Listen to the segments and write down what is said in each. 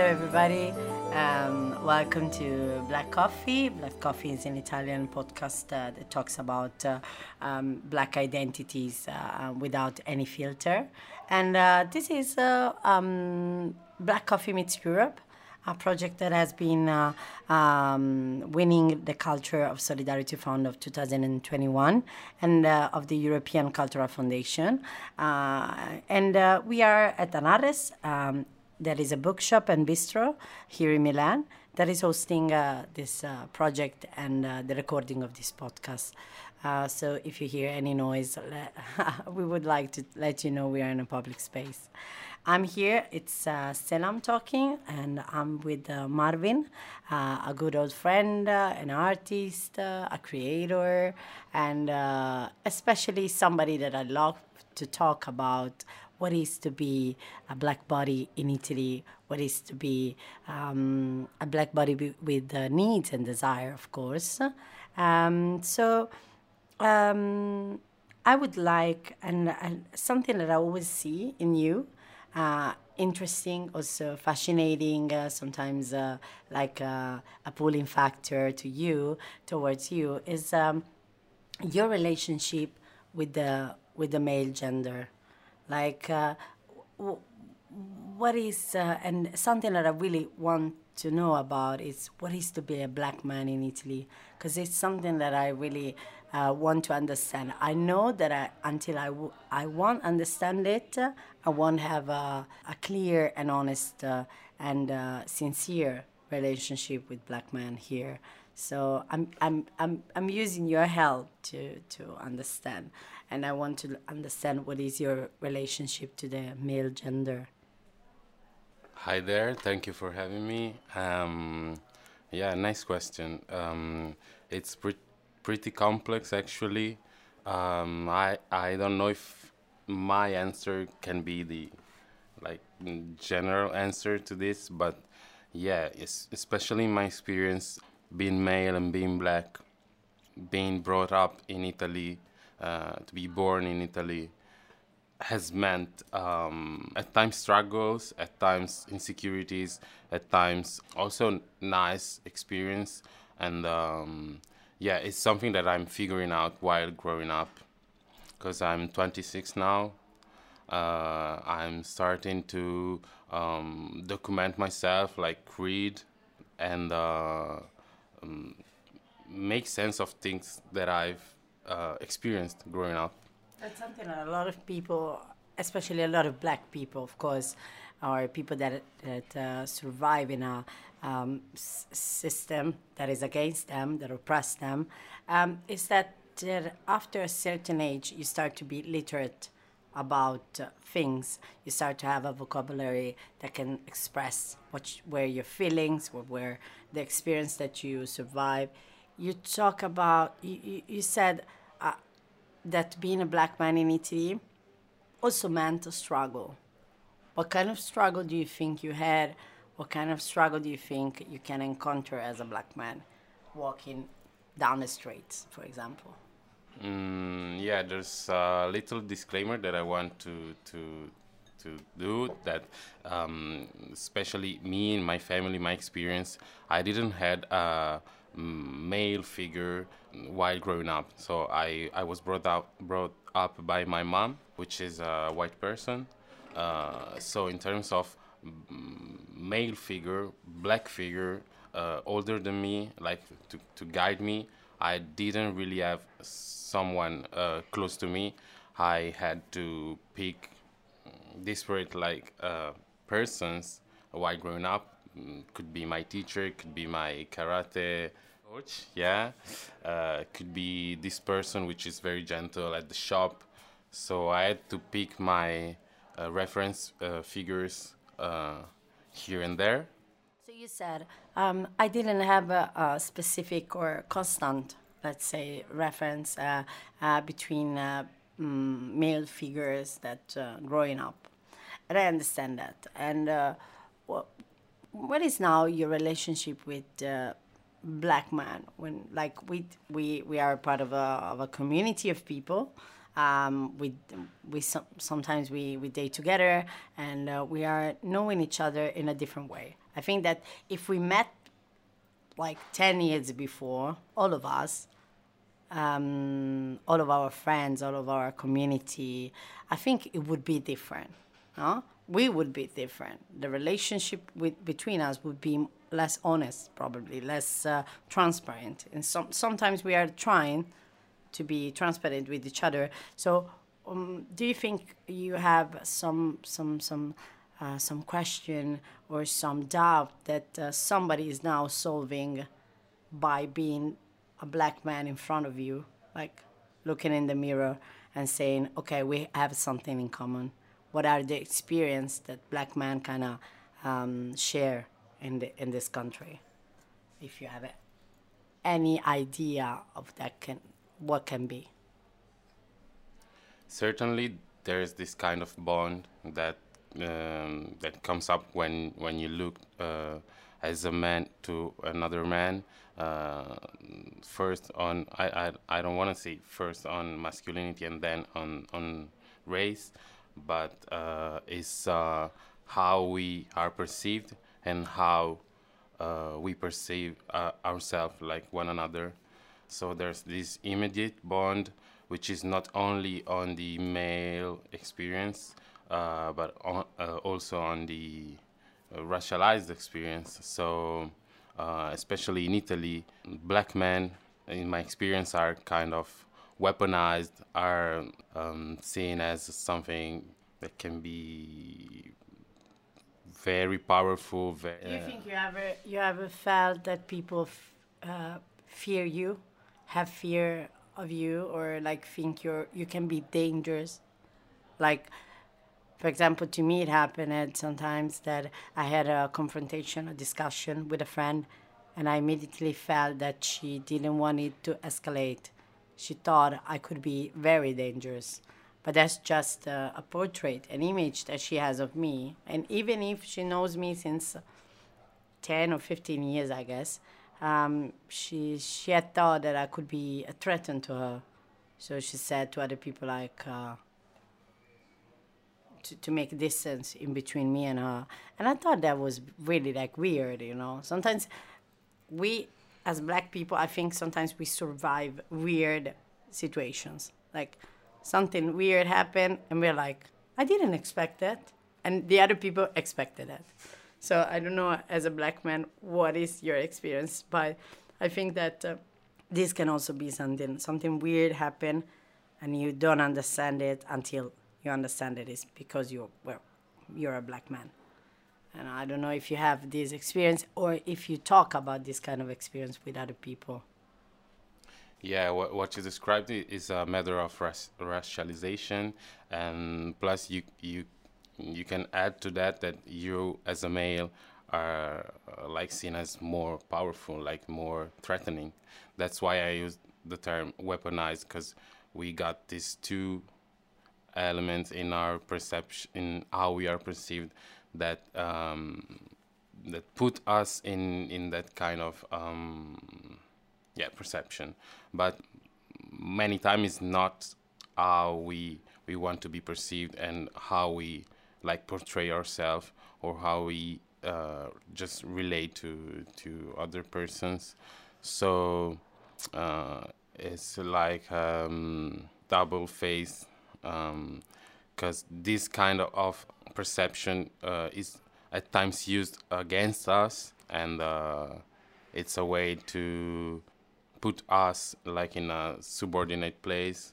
Hello, everybody. Um, welcome to Black Coffee. Black Coffee is an Italian podcast uh, that talks about uh, um, black identities uh, without any filter. And uh, this is uh, um, Black Coffee Meets Europe, a project that has been uh, um, winning the Culture of Solidarity Fund of 2021 and of the European Cultural Foundation. and we are at Anares. Um, there is a bookshop and bistro here in Milan that is hosting uh, this uh, project and uh, the recording of this podcast. Uh, so if you hear any noise, we would like to let you know we are in a public space. I'm here, it's uh, Selam talking, and I'm with uh, Marvin, a good old friend, an artist, a creator, and especially somebody that I love to talk about what is to be a black body in Italy, what is to be um, a black body with uh, needs and desire, of course. Um, so um, I would like, and, something that I always see in you, uh, interesting, also fascinating, uh, sometimes uh, like uh, a pulling factor to you, towards you, is um, your relationship with the with the male gender like uh, what is uh, and something that I really want to know about is what is to be a black man in Italy because it's something that I really uh, want to understand. I know that I, until I, w- I won't understand it, I won't have a, a clear and honest uh, and uh, sincere relationship with black men here. So I'm, I'm, I'm, I'm using your help to, to understand and I want to understand what is your relationship to the male gender. Hi there, thank you for having me. Um, yeah, nice question. Um, it's pre- pretty complex actually. Um, I I don't know if my answer can be the like general answer to this, but yeah, especially in my experience being male and being black, being brought up in Italy uh, to be born in Italy has meant um, at times struggles, at times insecurities, at times also nice experience, and um, yeah, it's something that I'm figuring out while growing up, because I'm 26 now. Uh, I'm starting to um, document myself, like read, and uh, um, make sense of things that I've uh, experienced growing up. That's something that a lot of people, especially a lot of black people, of course, or people that, that uh, survive in a um, s- system that is against them, that oppress them, um, is that, after a certain age, you start to be literate about uh, things. You start to have a vocabulary that can express what, where your feelings, or where the experience that you survive. You talk about, you, you, said, uh, that being a black man in Italy also meant a struggle. What kind of struggle do you think you had? What kind of struggle do you think you can encounter as a black man walking down the streets, for example? Mm, yeah, there's a little disclaimer that I want to to to do that um, especially me and my family my experience i didn't had a male figure while growing up. So I, I was brought up brought up by my mom, which is a white person. Uh, so in terms of male figure, black figure, uh, older than me, like to, to guide me, I didn't really have someone uh, close to me. I had to pick disparate like uh, persons while growing up. Mm, could be my teacher, could be my karate coach, yeah. Uh, could be this person which is very gentle at the shop. So I had to pick my uh, reference uh, figures uh, here and there. So you said um, I didn't have a, a, specific or constant, let's say, reference uh, uh, between mm, male figures that growing up, and I understand that. And what, what is now your relationship with black man when like we we we are a part of a of a community of people um, we we some, sometimes we we date together and uh, we are knowing each other in a different way I think that if we met like 10 years before, all of us, um, all of our friends, all of our community, I think it would be different. Huh? We would be different. The relationship with, between us would be less honest, probably less uh, transparent. And some, sometimes we are trying to be transparent with each other. So, um, do you think you have some some some uh, some question or some doubt that uh, somebody is now solving by being a black man in front of you, like looking in the mirror and saying, "Okay, we have something in common." What are the experience that black men kind of um, share in the, in this country? If you have any idea of that, can what can be? Certainly, there is this kind of bond that um, that comes up when when you look uh, as a man to another man. Uh, first on I I, I don't want to say first on masculinity and then on on race, but uh, it's uh, how we are perceived and how uh, we perceive uh, ourselves like one another. So there's this immediate bond, which is not only on the male experience, uh, but on, uh, also on the racialized experience. So, especially in Italy, black men, in my experience, are kind of weaponized, are um, seen as something that can be very powerful. Very, Do you think you ever you ever felt that people f- uh, fear you, have fear of you, or like think you're you can be dangerous? Like, for example, to me it happened sometimes that I had a confrontation, a discussion with a friend, and I immediately felt that she didn't want it to escalate. She thought I could be very dangerous but that's just uh, a portrait, an image that she has of me. And even if she knows me since 10 or 15 years, I guess, um, she, she had thought that I could be a threat to her. So she said to other people, like, uh, to, to make distance in between me and her. And I thought that was really like weird, you know. Sometimes we, as black people, I think sometimes we survive weird situations. Like, something weird happened and we're like i didn't expect that. And the other people expected that so i don't know as a black man what is your experience? But i think that uh, this can also be something something weird happen and you don't understand it until you understand it is because you're well you're a black man and i don't know if you have this experience or if you talk about this kind of experience with other people yeah, what, what you described is a matter of ras- racialization, and plus you you you can add to that that you as a male are uh, like seen as more powerful, like more threatening. That's why I use the term weaponized because we got these two elements in our perception, in how we are perceived, that um, that put us in in that kind of um, yeah perception. But many times it's not how we we want to be perceived and how we like portray ourselves or how we uh, just relate to to other persons. So uh, it's like um, double face because um, this kind of perception uh, is at times used against us and uh, it's a way to put us like in a subordinate place.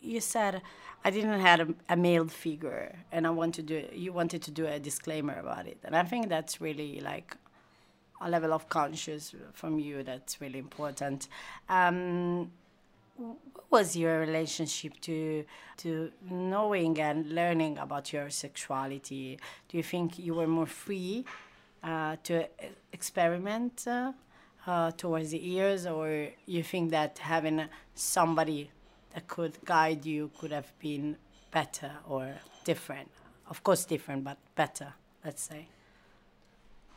You said I didn't have a, a, male figure, and I want to do. You wanted to do a disclaimer about it, and I think that's really like a level of conscious from you that's really important. Um, what was your relationship to to knowing and learning about your sexuality? Do you think you were more free uh, to experiment? Uh, uh, towards the years, or you think that having somebody that could guide you could have been better or different? Of course, different, but better. Let's say.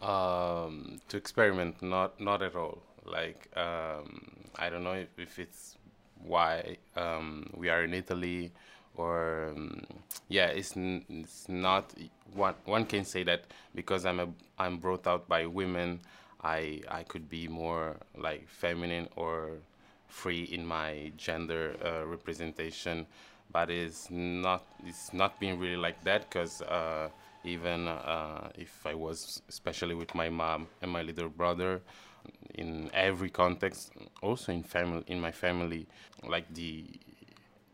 Um, to experiment, not not at all. Like um, I don't know if, if it's why um, we are in Italy or um, yeah, it's, it's not one. One can say that because I'm a I'm brought out by women, I I could be more like feminine or free in my gender uh, representation, but it's not it's not been really like that because. Uh, even uh, if I was, especially with my mom and my little brother, in every context, also in family, in my family, like the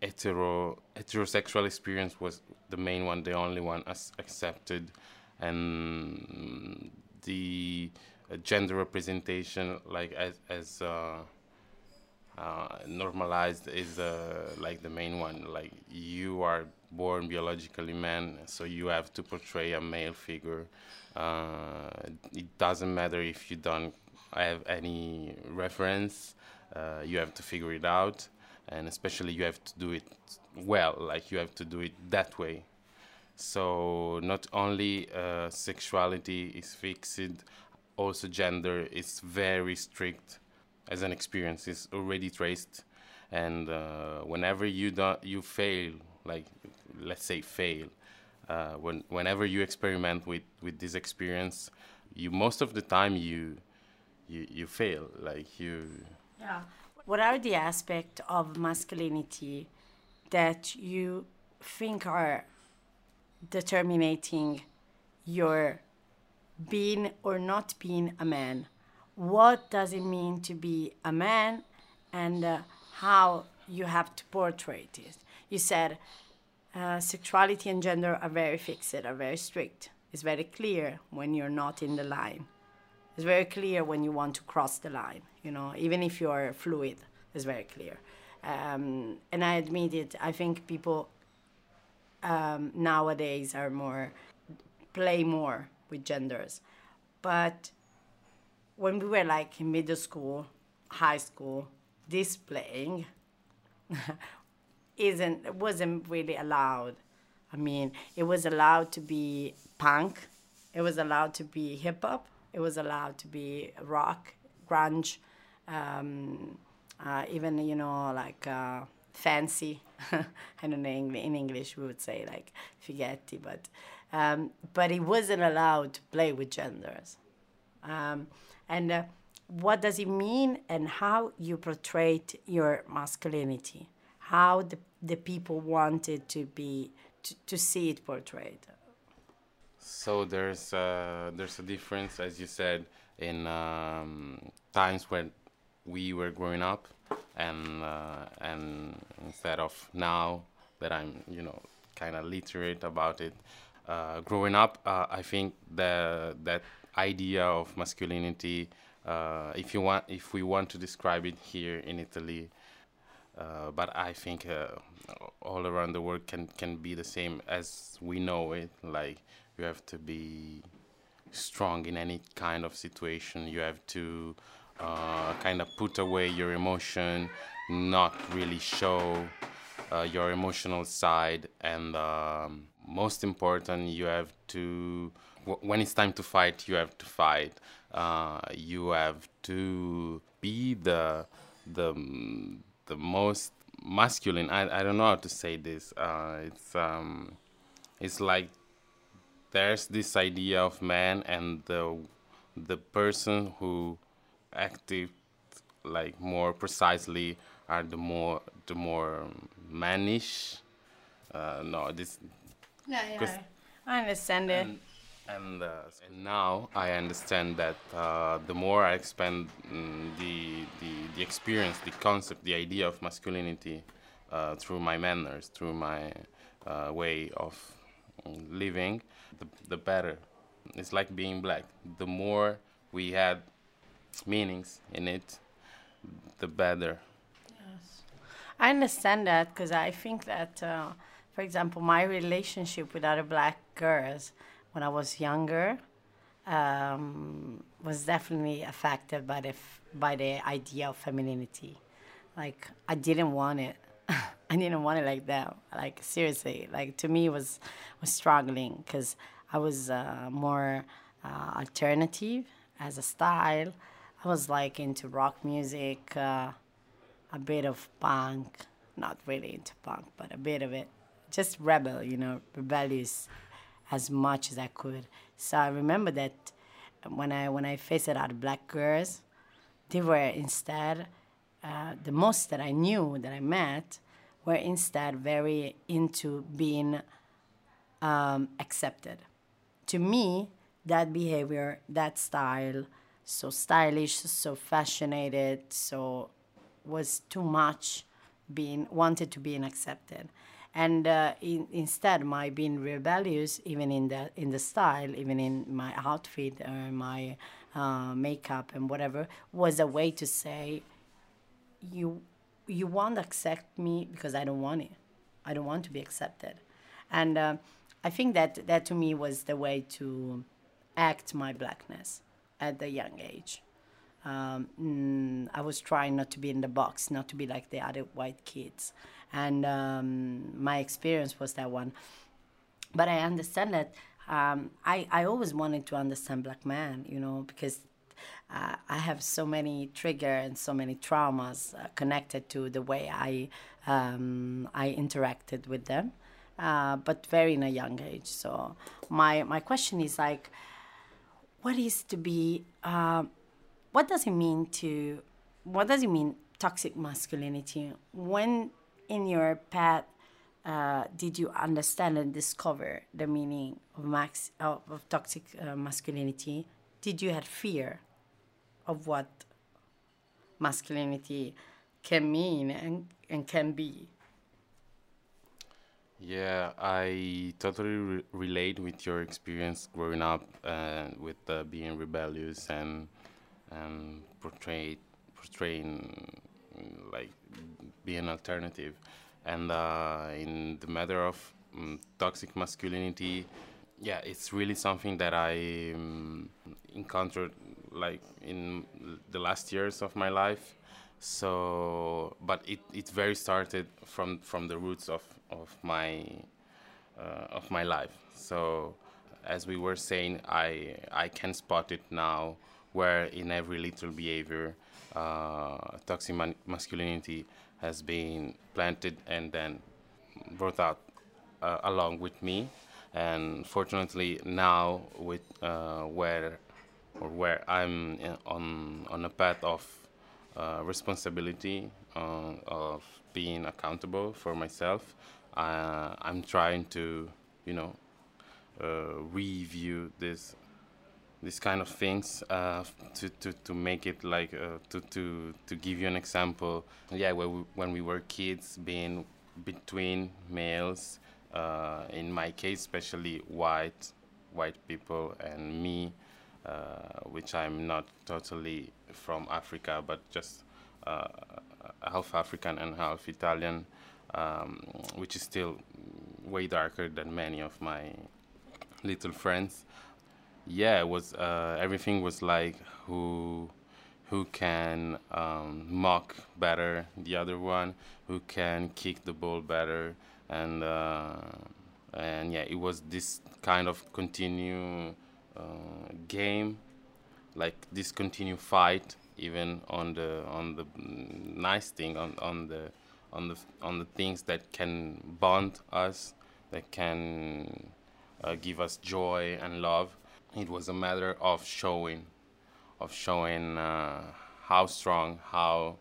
hetero heterosexual experience was the main one, the only one as accepted, and the uh, gender representation, like as as uh, uh, normalized, is uh, like the main one. Like you are born biologically man, so you have to portray a male figure. Uh, it doesn't matter if you don't have any reference, uh, you have to figure it out, and especially you have to do it well, like you have to do it that way. So not only uh, sexuality is fixed, also gender is very strict as an experience. It's already traced, and uh, whenever you don't, you fail, like let's say fail, uh, when whenever you experiment with with this experience, you most of the time you you you fail, like you. Yeah. What are the aspects of masculinity that you think are determining your being or not being a man? What does it mean to be a man, and uh, how you have to portray it? You said uh, sexuality and gender are very fixed, are very strict. It's very clear when you're not in the line. It's very clear when you want to cross the line. You know, even if you are fluid, it's very clear. Um, and I admit it. I think people um, nowadays are more play more with genders, but when we were like in middle school, high school, displaying isn't wasn't really allowed. I mean, it was allowed to be punk, it was allowed to be hip hop, it was allowed to be rock, grunge, um, uh, even you know like uh, fancy. I don't know in English we would say like fighetti, but um, but it wasn't allowed to play with genders. Um, and uh, what does it mean, and how you portray your masculinity? How the the people wanted to be to, to see it portrayed. So there's uh, there's a difference, as you said, in um, times when we were growing up, and uh, and instead of now that I'm you know kind of literate about it, uh, growing up, uh, I think the that idea of masculinity, uh, if you want, if we want to describe it here in Italy, uh, but I think uh, all around the world can can be the same as we know it. Like you have to be strong in any kind of situation. You have to uh, kind of put away your emotion, not really show uh, your emotional side, and um, most important, you have to. When it's time to fight, you have to fight. Uh, you have to be the the the most masculine. I, I don't know how to say this. Uh, it's um, it's like there's this idea of man and the the person who acted like more precisely are the more the more mannish. Uh, no, this. Yeah, yeah. I understand it. And, and, uh, and now I understand that uh, the more I expand mm, the, the the experience, the concept, the idea of masculinity uh, through my manners, through my uh, way of living, the, the better. It's like being black. The more we had meanings in it, the better. Yes, I understand that because I think that, uh, for example, my relationship with other black girls when I was younger um, was definitely affected by the by the idea of femininity. Like I didn't want it. I didn't want it like that. Like seriously, like to me was was struggling because I was uh, more uh, alternative as a style. I was like into rock music, uh, a bit of punk, not really into punk, but a bit of it. just rebel, you know, rebellious as much as I could. So I remember that when I when I faced out black girls, they were instead uh, the most that I knew that I met were instead very into being um, accepted. To me, that behavior, that style, so stylish, so fashionated, so was too much being wanted to be accepted and uh, in, instead my being rebellious even in the in the style even in my outfit or my uh, makeup and whatever was a way to say you you won't accept me because I don't want it. I don't want to be accepted. And uh, I think that that to me was the way to act my blackness at the young age. Um, mm, I was trying not to be in the box not to be like the other white kids. And um, my experience was that one. But I understand that um, I I always wanted to understand black man, you know, because uh, I have so many trigger and so many traumas uh, connected to the way I um, I interacted with them, uh, but very in a young age. So my my question is like, what is to be? Uh, what does it mean to? What does it mean toxic masculinity? When in your path uh, did you understand and discover the meaning of max of, of toxic uh, masculinity? Did you have fear of what masculinity can mean and, and can be? Yeah, I totally re- relate with your experience growing up uh, with uh, being rebellious and and portray portraying like being alternative. And uh, in the matter of um, toxic masculinity, yeah, it's really something that I um, encountered like in the last years of my life. So, but it, it very started from from the roots of of my uh, of my life. So, as we were saying, I I can spot it now, where in every little behavior uh, toxic masculinity has been planted and then brought out uh, along with me. And fortunately, now with uh, where or where I'm on on a path of uh, responsibility uh, of being accountable for myself, uh, I'm trying to you know review this these kind of things uh, to, to, to make it like uh, to, to, to give you an example. Yeah when we, when we were kids being between males uh, in my case especially white white people and me uh, which I'm not totally from Africa but just uh, half African and half Italian um, which is still way darker than many of my little friends. Yeah, it was uh, everything was like who who can um, mock better the other one, who can kick the ball better, and uh, and yeah, it was this kind of continue uh, game, like this continue fight, even on the on the nice thing on on the on the on the things that can bond us, that can uh, give us joy and love it was a matter of showing, of showing uh, how strong, how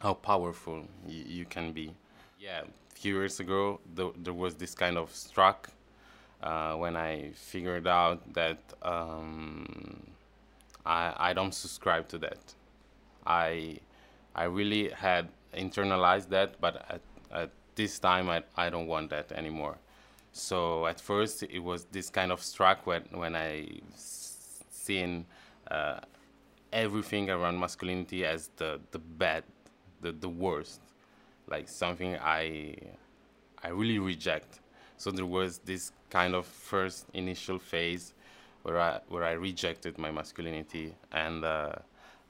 how powerful you can be. Yeah, a few years ago, th- there was this kind of struck uh, when I figured out that um, I I don't subscribe to that. I I really had internalized that, but at, at this time I, I don't want that anymore. So at first it was this kind of struck when when I seen uh, everything around masculinity as the the bad, the the worst, like something I I really reject. So there was this kind of first initial phase where I where I rejected my masculinity and uh,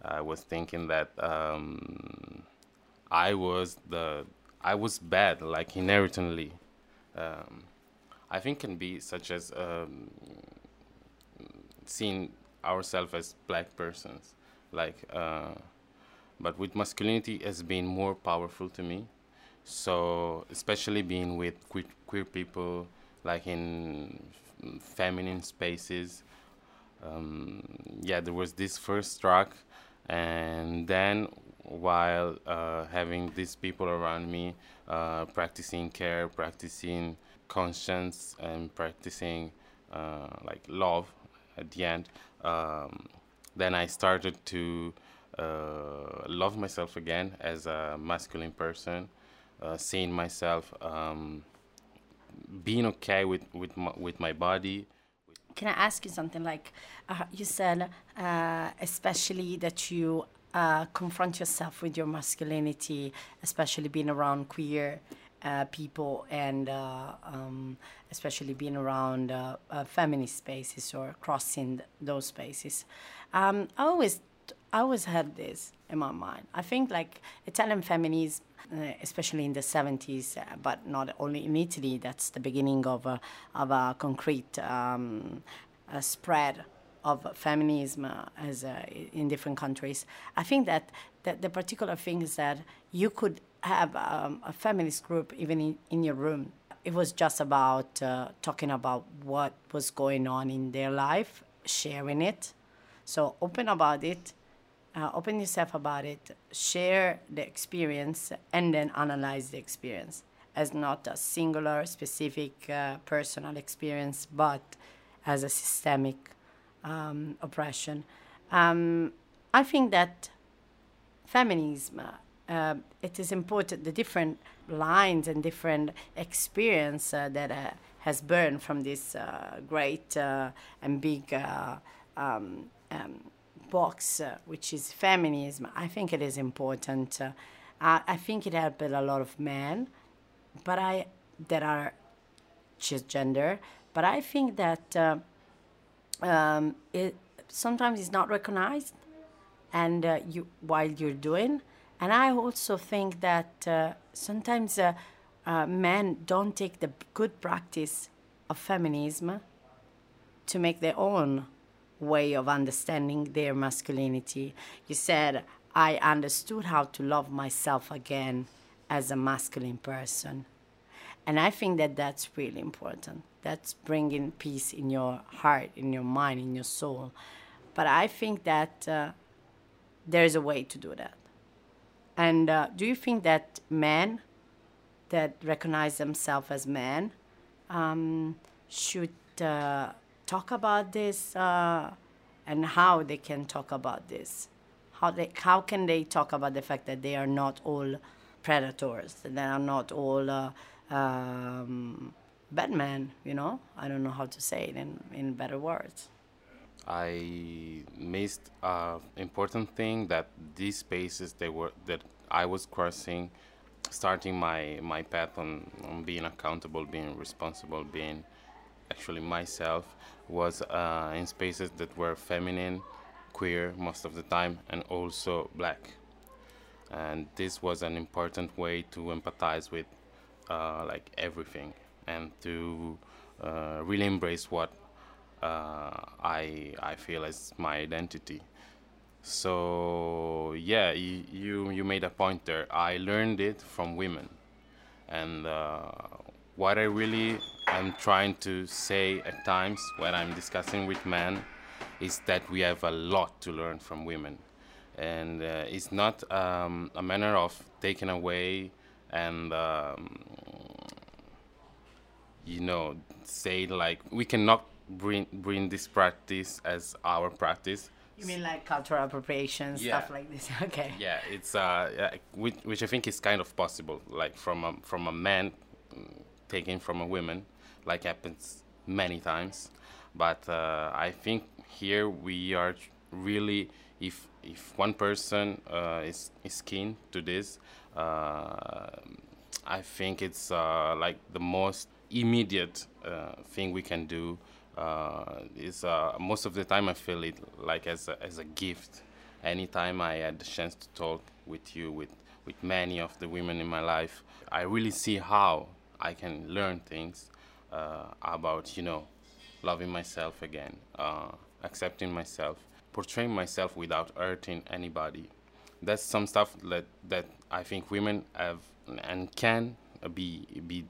I was thinking that um, I was the I was bad like inherently. Um, I think can be such as um, seeing ourselves as black persons, like. Uh, but with masculinity has been more powerful to me So especially being with queer people, like in feminine spaces. Um, yeah, there was this first track, and then while uh, having these people around me, uh, practicing care, practicing conscience, and practicing uh, like love at the end, um, then I started to uh, love myself again as a masculine person, uh, seeing myself. Um, being okay with with my, with my body. Can I ask you something? Like uh, you said, uh, especially that you uh, confront yourself with your masculinity, especially being around queer uh, people and uh, um, especially being around uh, feminist spaces or crossing those spaces. Um, I always, I always had this in my mind. I think like Italian feminism especially in the 70s, uh, but not only in Italy. That's the beginning of a, of a concrete um, a spread of feminism uh, as uh, in different countries. I think that, that the particular thing is that you could have um, a feminist group even in, in your room. It was just about uh, talking about what was going on in their life, sharing it. So open about it, uh, open yourself about it, share the experience, and then analyze the experience as not a singular, specific, uh, personal experience, but as a systemic um, oppression. Um, I think that feminism, uh, it is important, the different lines and different experience uh, that uh, has burned from this uh, great and big um, um box, uh, which is feminism, I think it is important. Uh, I, I, think it helped a lot of men, but I that are cisgender. But I think that uh, um, it sometimes is not recognized, and uh, you while you're doing. And I also think that uh, sometimes uh, men don't take the good practice of feminism to make their own way of understanding their masculinity. You said, I understood how to love myself again as a masculine person. And I think that that's really important. That's bringing peace in your heart, in your mind, in your soul. But I think that uh, there's a way to do that. And uh, do you think that men that recognize themselves as men um, should uh, talk about this uh, and how they can talk about this. How, they, how can they talk about the fact that they are not all predators, that they are not all uh, um, bad men, you know? I don't know how to say it in, in better words. I missed an important thing that these spaces they were that I was crossing, starting my, my path on, on being accountable, being responsible, being actually myself was uh, in spaces that were feminine, queer most of the time, and also black. And this was an important way to empathize with uh, like everything and to uh, really embrace what uh, I I feel as my identity. So yeah, you, you you made a point there. I learned it from women, and uh, what I really am trying to say at times when I'm discussing with men is that we have a lot to learn from women. And uh, it's not um, a manner of taking away and, um, you know, say like we cannot bring, bring this practice as our practice. You mean like cultural appropriation, yeah. stuff like this? Okay. Yeah, it's uh, which, which I think is kind of possible, like from a, from a man taking from a woman, like happens many times. But uh, I think here we are really, if if one person uh, is is keen to this, uh, I think it's uh, like the most immediate uh, thing we can do. Is most of the time I feel it like as a, as a gift. Anytime I had the chance to talk with you, with with many of the women in my life, I really see how I can learn things uh, about, you know, loving myself again, uh, accepting myself, portraying myself without hurting anybody. that's some stuff that that I think women have and can be be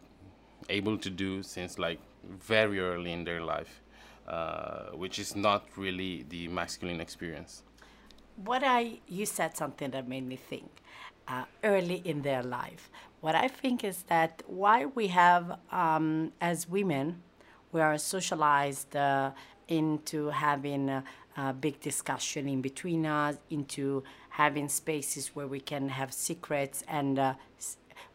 able to do since like very early in their life, uh, which is not really the masculine experience. What I you said something that made me think. Uh, early in their life, what I think is that why we have um, as women, we are socialized uh, into having a, a big discussion in between us, into having spaces where we can have secrets and uh,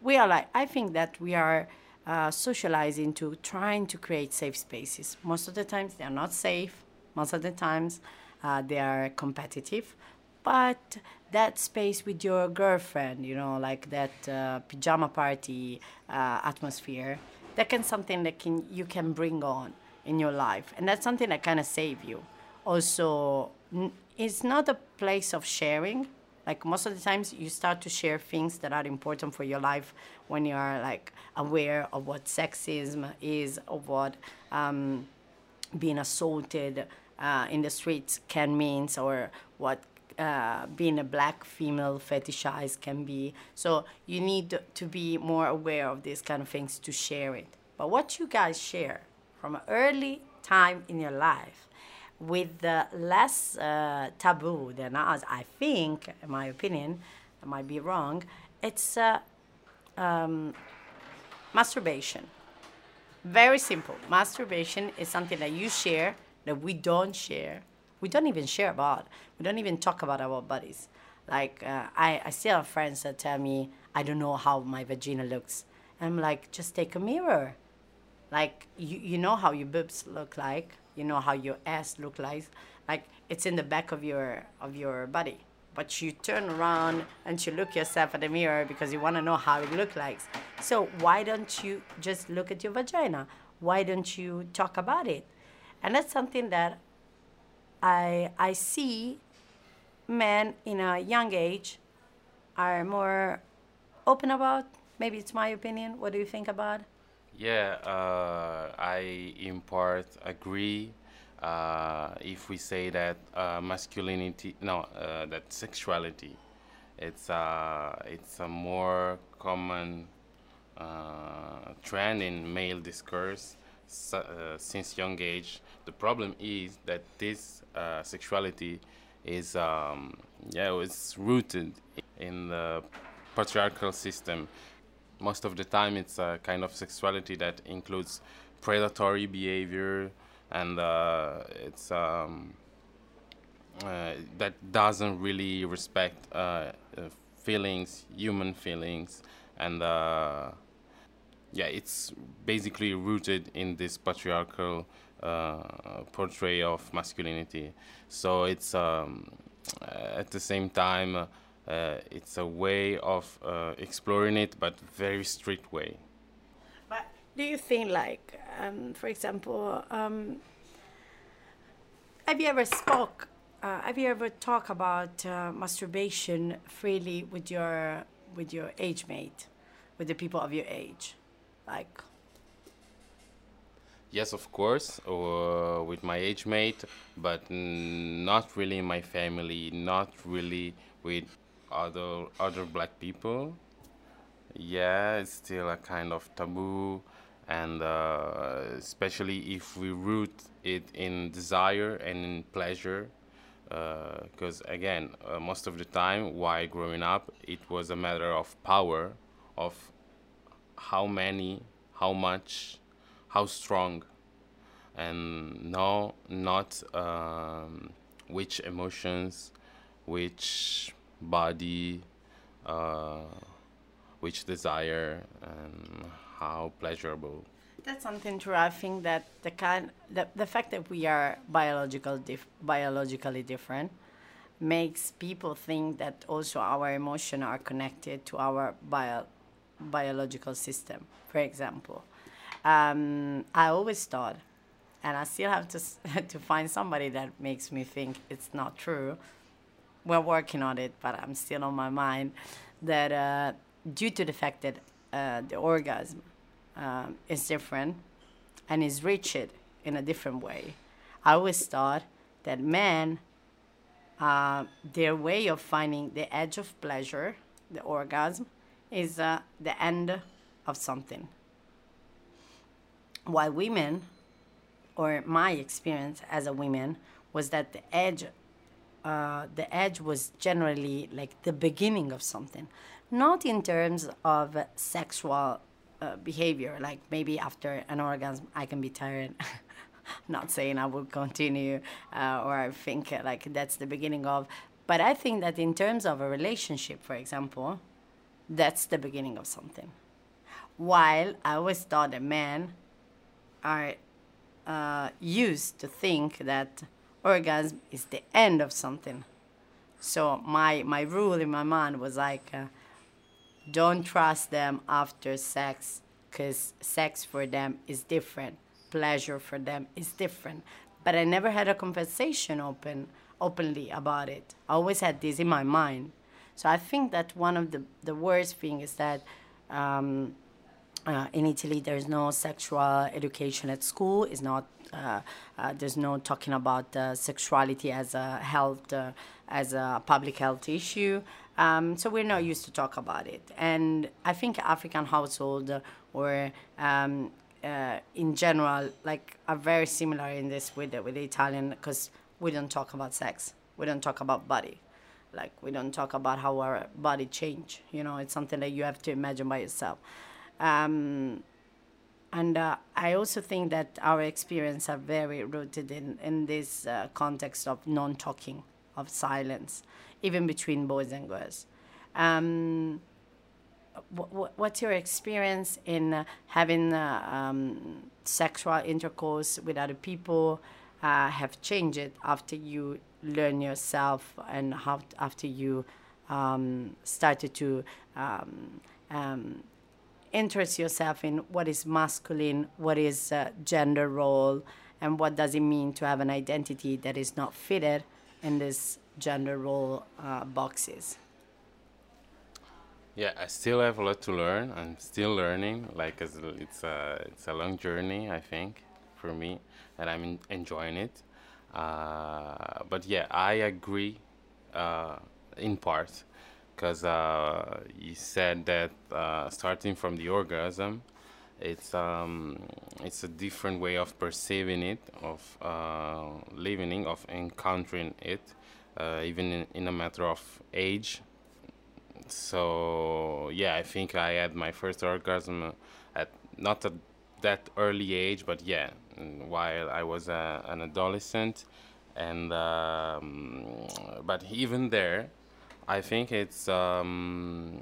we are like i think that we are uh, socializing to trying to create safe spaces. Most of the times they are not safe. Most of the times uh, they are competitive but that space with your girlfriend you know like that uh, pajama party uh, atmosphere. That can something that can you can bring on in your life. And that's something that kind of save you. Also it's not a place of sharing. Like most of the times you start to share things that are important for your life when you are like aware of what sexism is of what um, being assaulted uh, in the streets can means or what uh, being a black female fetishized can be so you need to be more aware of these kind of things to share it but what you guys share from an early time in your life with the less uh, taboo than us, I think, in my opinion, I might be wrong, it's uh, um, masturbation. Very simple. Masturbation is something that you share that we don't share. We don't even share about. We don't even talk about our bodies. Like, uh, I, I still have friends that tell me, I don't know how my vagina looks. And I'm like, just take a mirror. Like, you, you know how your boobs look like you know how your ass look like like it's in the back of your of your body but you turn around and you look yourself at the mirror because you want to know how it look like so why don't you just look at your vagina why don't you talk about it and that's something that i i see men in a young age are more open about maybe it's my opinion what do you think about yeah, uh, I in part agree. Uh, if we say that uh, masculinity, no, uh, that sexuality, it's uh, it's a more common uh, trend in male discourse since young age. The problem is that this sexuality is um, yeah, it's rooted in the patriarchal system. Most of the time it's a kind of sexuality that includes predatory behavior and uh, it's um, uh, that doesn't really respect uh, uh feelings human feelings. And uh, yeah it's basically rooted in this patriarchal uh, portrayal of masculinity so it's um, at the same time uh, it's a way of uh, exploring it, but very strict way. But do you think, like, um, for example, um, have you ever spoke? Uh, have you ever talked about uh, masturbation freely with your with your age mate, with the people of your age, like? Yes, of course, uh, with my age mate, but not really in my family, not really with other other black people. Yeah it's still a kind of taboo and uh, especially if we root it in desire and in pleasure because uh, again uh, most of the time while growing up it was a matter of power of how many how much how strong and no not um, which emotions which body, uh, which desire, and how pleasurable. That's something true. I think that the kind, the, the fact that we are biological dif- biologically different makes people think that also our emotions are connected to our bio, biological system. For example, um, I always thought, and I still have to to find somebody that makes me think it's not true we're working on it, but I'm still on my mind that uh, due to the fact that uh, the orgasm uh, is different and is reached in a different way, I always thought that men uh, their way of finding the edge of pleasure, the orgasm, is uh, the end of something. While women, or my experience as a woman, was that the edge, uh, the edge was generally like the beginning of something, not in terms of sexual uh, behavior. Like maybe after an orgasm, I can be tired. not saying I will continue uh, or I think uh, like that's the beginning of. But I think that in terms of a relationship, for example, that's the beginning of something. While I always thought a men are uh, used to think that orgasm is the end of something. So my my rule in my mind was like, uh, don't trust them after sex, because sex for them is different pleasure for them is different. But I never had a conversation open openly about it. I always had this in my mind. So I think that one of the, the worst thing is that um, uh, in Italy there's no sexual education at school. It's not uh, uh, there's no talking about uh, sexuality as a health uh, as a public health issue. Um, so we're not used to talk about it. And I think African household or um, uh, in general like are very similar in this with the, with the Italian because we don't talk about sex, we don't talk about body, like we don't talk about how our body change. You know, it's something that you have to imagine by yourself. Um, and uh, I also think that our experience are very rooted in in this uh, context of non-talking, of silence, even between boys and girls. Um, what's your experience in uh, having uh, um, sexual intercourse with other people uh, have changed after you learn yourself and how after you um, started to um, um, interest yourself in what is masculine, what is uh, gender role, and what does it mean to have an identity that is not fitted in this gender role uh, boxes. Yeah, I still have a lot to learn. I'm still learning. Like it's a it's a long journey, I think, for me, and I'm enjoying it. Uh, but yeah, I agree uh, in part because uh, you said that uh, starting from the orgasm, it's um, it's a different way of perceiving it, of uh, living, of encountering it, uh, even in, in a matter of age. So yeah, I think I had my first orgasm at not at that early age, but yeah, while I was a, an adolescent, and um, but even there, I think it's um,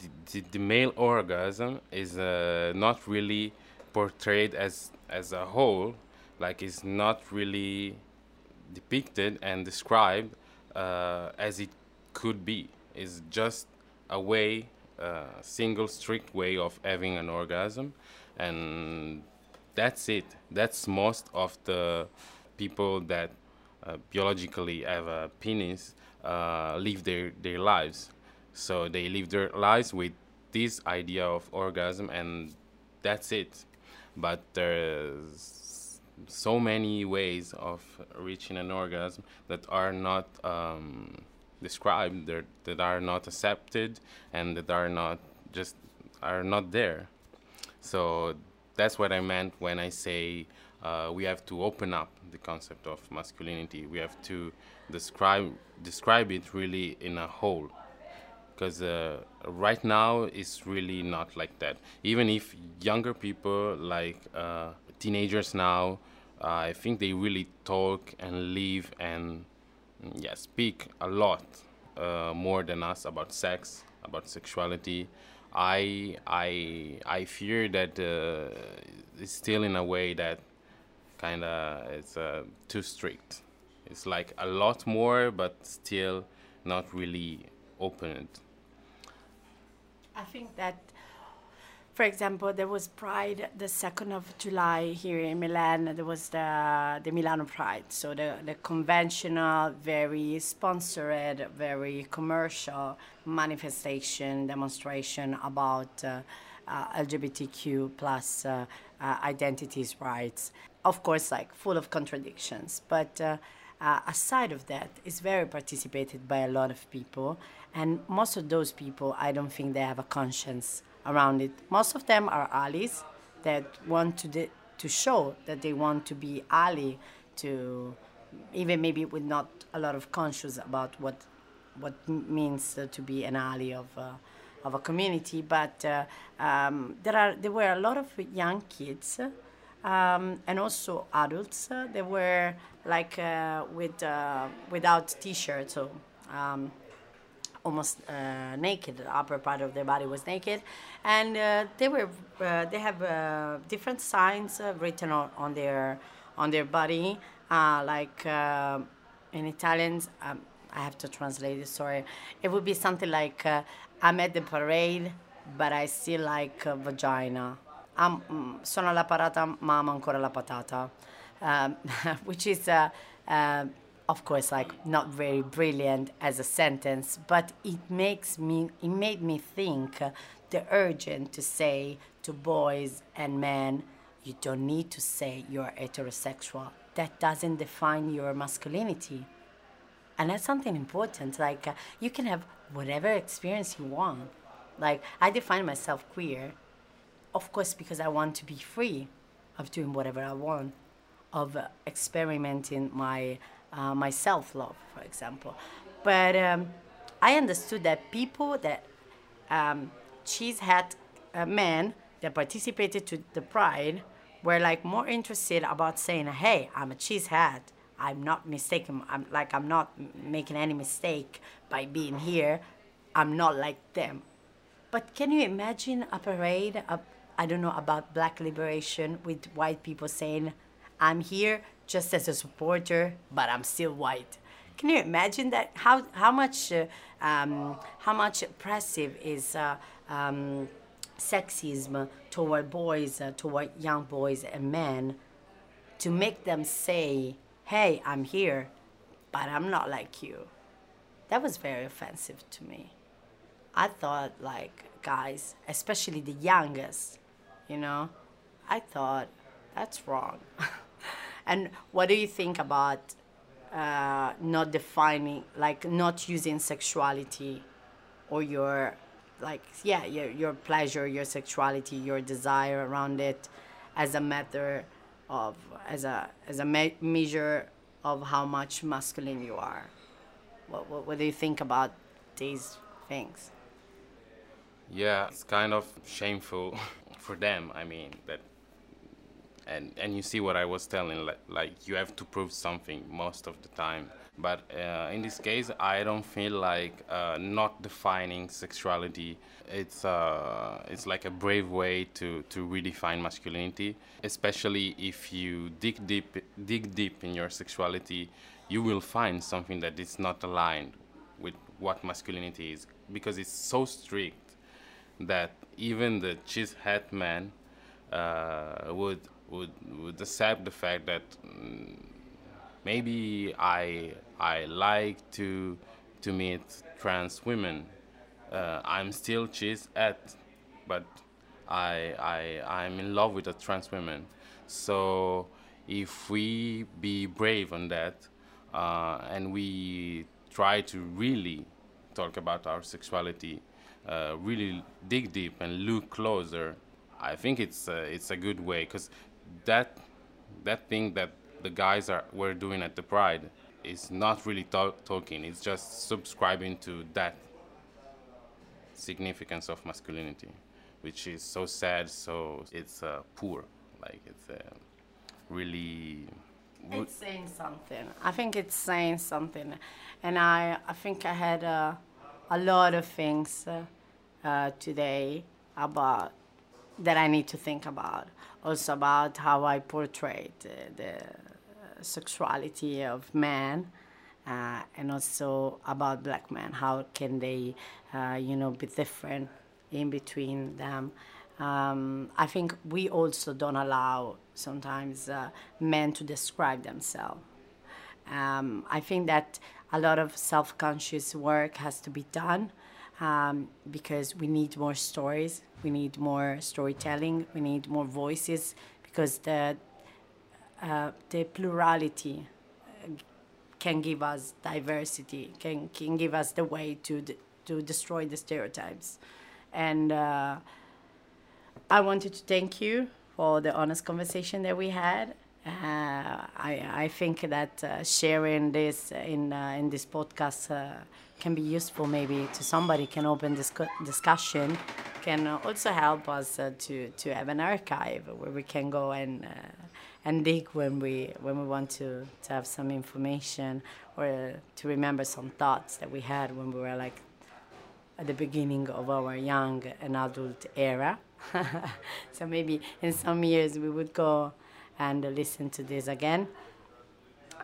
the, the, the, male orgasm is uh, not really portrayed as as a whole, like it's not really depicted and described uh, as it could be It's just a way, a single strict way of having an orgasm, and that's it. That's most of the people that uh, biologically have a penis uh, live their, their lives. So they live their lives with this idea of orgasm, and that's it. But there's so many ways of reaching an orgasm that are not um, described that, are not accepted and that are not just are not there. So that's what I meant when I say uh, we have to open up the concept of masculinity. We have to describe describe it really in a whole, because uh, right now it's really not like that. Even if younger people, like uh, teenagers now, uh, I think they really talk and live and yeah, speak a lot uh, more than us about sex, about sexuality. I I I fear that uh, it's still in a way that kind of it's uh, too strict. It's like a lot more, but still not really opened. I think that for example, there was Pride the 2nd of July here in Milan. There was the, the Milano Pride. So the, the conventional, very sponsored, very commercial manifestation, demonstration about uh, uh, LGBTQ plus uh, uh, identities rights. Of course, like full of contradictions. But uh, aside of that, it's very participated by a lot of people, and most of those people, I don't think they have a conscience around it. Most of them are allies that want to de- to show that they want to be ally to, even maybe with not a lot of conscience about what what means uh, to be an ally of. Uh, of a community, but uh, um, there are there were a lot of young kids um, and also adults. Uh, were like uh, with uh, without t-shirts, so um, almost uh, naked. The upper part of their body was naked, and they were they have different signs written on, on their on their body, like in Italian. Um, I have to translate it. Sorry, it would be something like I'm at the parade, but I still like vagina. Mm, sono alla parata ma amo ancora la patata, um, which is, uh, uh, of course, like not very brilliant as a sentence, but it makes me, it made me think the urgent to say to boys and men, you don't need to say you're heterosexual. That doesn't define your masculinity. And that's something important. Like, uh, you can have whatever experience you want. Like, I define myself queer of course, because I want to be free of doing whatever I want, of experimenting my uh, my self love, for example. But um, I understood that people that um, cishet uh, men that participated to the pride were like more interested about saying, "Hey, I'm a cishet. I'm not mistaken. I'm like I'm not making any mistake by being here. I'm not like them." But can you imagine a parade, I don't know about black liberation with white people saying, I'm here just as a supporter, but I'm still white. Can you imagine that? How, how, much, uh, um, how much oppressive is uh, um, sexism toward boys, uh, toward young boys and men, to make them say, hey, I'm here, but I'm not like you. That was very offensive to me. I thought, like, guys, especially the youngest, you know i thought that's wrong and what do you think about uh, not defining like not using sexuality or your like yeah your, your pleasure your sexuality your desire around it as a matter of as a as a me- measure of how much masculine you are? What, what, what do you think about these things? Yeah it's kind of shameful for them i mean that and and you see what i was telling like, like you have to prove something most of the time. But uh, in this case i don't feel like uh, not defining sexuality. It's uh, it's like a brave way to to redefine masculinity especially if you dig deep dig deep in your sexuality you will find something that is not aligned with what masculinity is. Because it's so strict that even the cishet man uh, would would would accept the fact that mm, maybe I I like to to meet trans women. Uh, I'm still cishet, but I I I'm in love with a trans woman. So if we be brave on that uh, and we try to really talk about our sexuality uh, really dig deep and look closer, I think it's uh, it's a good way because that that thing that the guys are were doing at the Pride is not really talk, talking. It's just subscribing to that significance of masculinity, which is so sad. So it's uh, poor. Like it's uh, really. It's saying something. I think it's saying something, and I I think I had a a lot of things uh, uh, today about that I need to think about. Also about how I portray the, sexuality of men. Uh, and also about black men. How can they, uh, you know, be different in between them? Um, I think we also don't allow sometimes uh, men to describe themselves. Um, I think that a lot of self conscious work has to be done um, because we need more stories, we need more storytelling, we need more voices because the, uh, the plurality uh, can give us diversity, can, can give us the way to, to destroy the stereotypes. And uh, I wanted to thank you for the honest conversation that we had. Uh, I, I think that uh, sharing this in, uh, in this podcast uh, can be useful maybe to somebody, can open this discussion, can also help us uh, to, to have an archive where we can go and, uh, and dig when we, when we want to, to have some information or to remember some thoughts that we had when we were like at the beginning of our young and adult era. so maybe in some years we would go and listen to this again.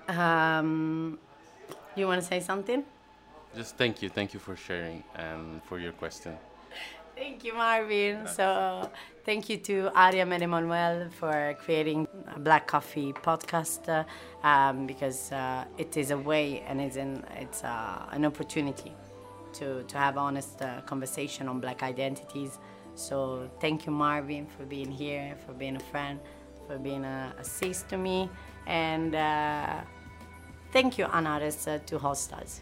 Um, you want to say something? Just thank you, thank you for sharing and for your question. Thank you, Marvin. So, thank you to Ariam and Emmanuel for creating a Black Coffee podcast uh, um, because uh, it is a way and it's an, it's uh, an opportunity to, to have honest uh, conversation on black identities. So, thank you, Marvin, for being here, for being a friend, for being a, a sis to me, and uh, thank you, Anaris, uh, to host us.